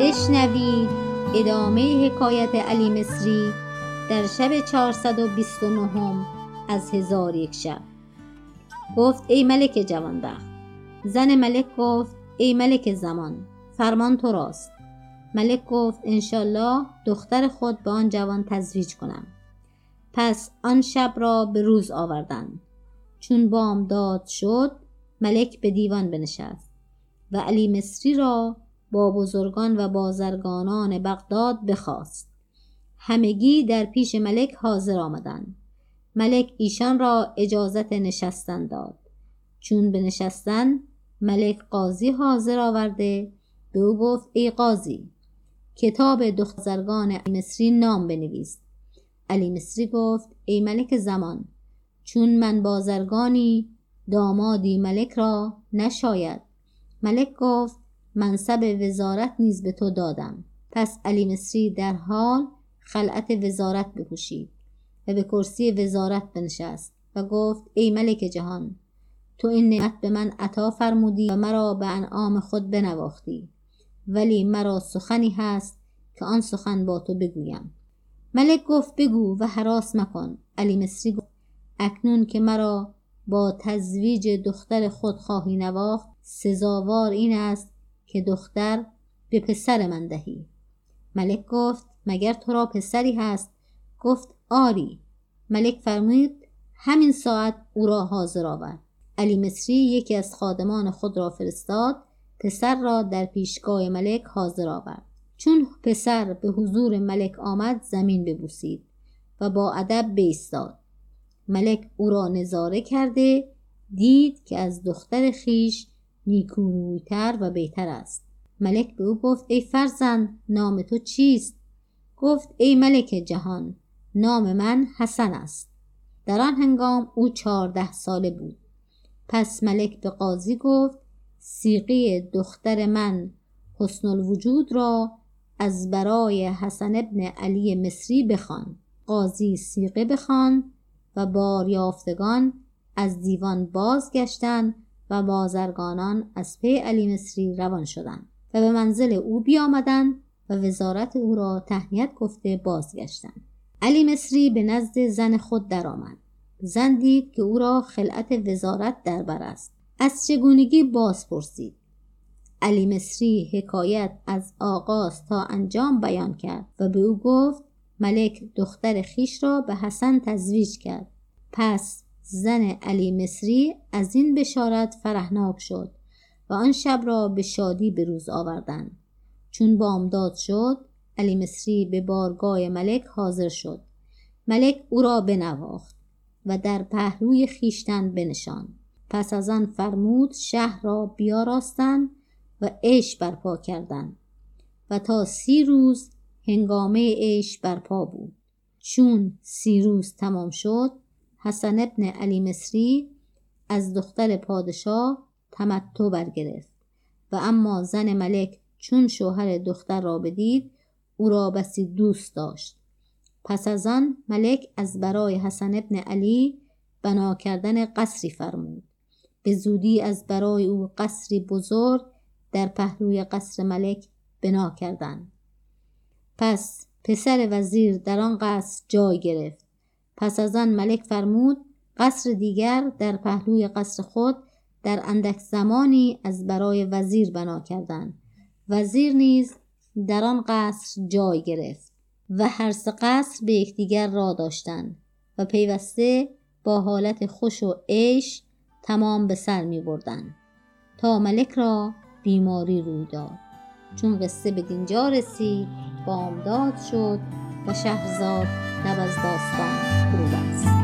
بشنوید ادامه حکایت علی مصری در شب 429 از هزار یک شب. گفت ای ملک جوانبخت. زن ملک گفت ای ملک زمان فرمان تو راست. ملک گفت انشالله دختر خود به آن جوان تزویج کنم. پس آن شب را به روز آوردند چون بامداد شد ملک به دیوان بنشست و علی مصری را با بزرگان و بازرگانان بغداد بخواست. همگی در پیش ملک حاضر آمدند. ملک ایشان را اجازت نشستن داد. چون به نشستن ملک قاضی حاضر آورده. به او گفت ای قاضی کتاب دخترگان مصری نام بنویس. علی مصری گفت ای ملک زمان چون من بازرگانی دامادی ملک را نشاید. ملک گفت منصب وزارت نیز به تو دادم. پس علی مصری در حال خلعت وزارت بپوشید و به کرسی وزارت بنشست و گفت ای ملک جهان تو این نعمت به من عطا فرمودی و مرا به انعام خود بنواختی. ولی مرا سخنی هست که آن سخن با تو بگویم. ملک گفت بگو و حراس مکن. علی مصری گفت اکنون که مرا با تزویج دختر خود خواهی نواخت سزاوار این است که دختر به پسر من دهی. ملک گفت مگر تو را پسری هست؟ گفت آری. ملک فرمود همین ساعت او را حاضر آورد علی مصری یکی از خادمان خود را فرستاد پسر را در پیشگاه ملک حاضر آورد. چون پسر به حضور ملک آمد زمین ببوسید و با ادب بیستاد. ملک او را نظاره کرده دید که از دختر خیش نیکورویتر و بهتر است. ملک به او گفت ای فرزند نام تو چیست؟ گفت ای ملک جهان نام من حسن است. در آن هنگام او چهارده ساله بود. پس ملک به قاضی گفت سیقی دختر من حسن الوجود را از برای حسن ابن علی مصری بخوان. قاضی سیقه بخوان و باریافتگان از دیوان بازگشتند و بازرگانان از پی علی مصری روان شدند و به منزل او بیامدند و وزارت او را تهنیت گفته بازگشتند. علی مصری به نزد زن خود درآمد. زن دید که او را خلعت وزارت در بر است. از چگونگی باز پرسید. علی مصری حکایت از آغاز تا انجام بیان کرد و به او گفت ملک دختر خیش را به حسن تزویج کرد. پس زن علی مصری از این بشارت فرحناک شد و آن شب را به شادی به روز آوردند چون بامداد شد علی مصری به بارگاه ملک حاضر شد. ملک او را بنواخت و در پهلوی خیشتن بنشان. پس از آن فرمود شهر را بیاراستند و عیش برپا کردند و تا سی روز هنگامه عیش برپا بود. چون سی روز تمام شد حسن ابن علی مصری از دختر پادشاه تمتع برگرفت و اما زن ملک چون شوهر دختر را بدید او را بسی دوست داشت. پس از آن ملک از برای حسن ابن علی بنا کردن قصری فرمود. به زودی از برای او قصری بزرگ در پهلوی قصر ملک بنا کردند. پس پسر وزیر در آن قصر جای گرفت. پس از آن ملک فرمود قصر دیگر در پهلوی قصر خود در اندک زمانی از برای وزیر بنا کردند وزیر نیز در آن قصر جای گرفت و هر سه قصر به یکدیگر را داشتند و پیوسته با حالت خوش و عیش تمام به سر می بردن. تا ملک را بیماری روی داد چون قصه به دینجا رسید بامداد شد و شهرزاد نب داستان رو است.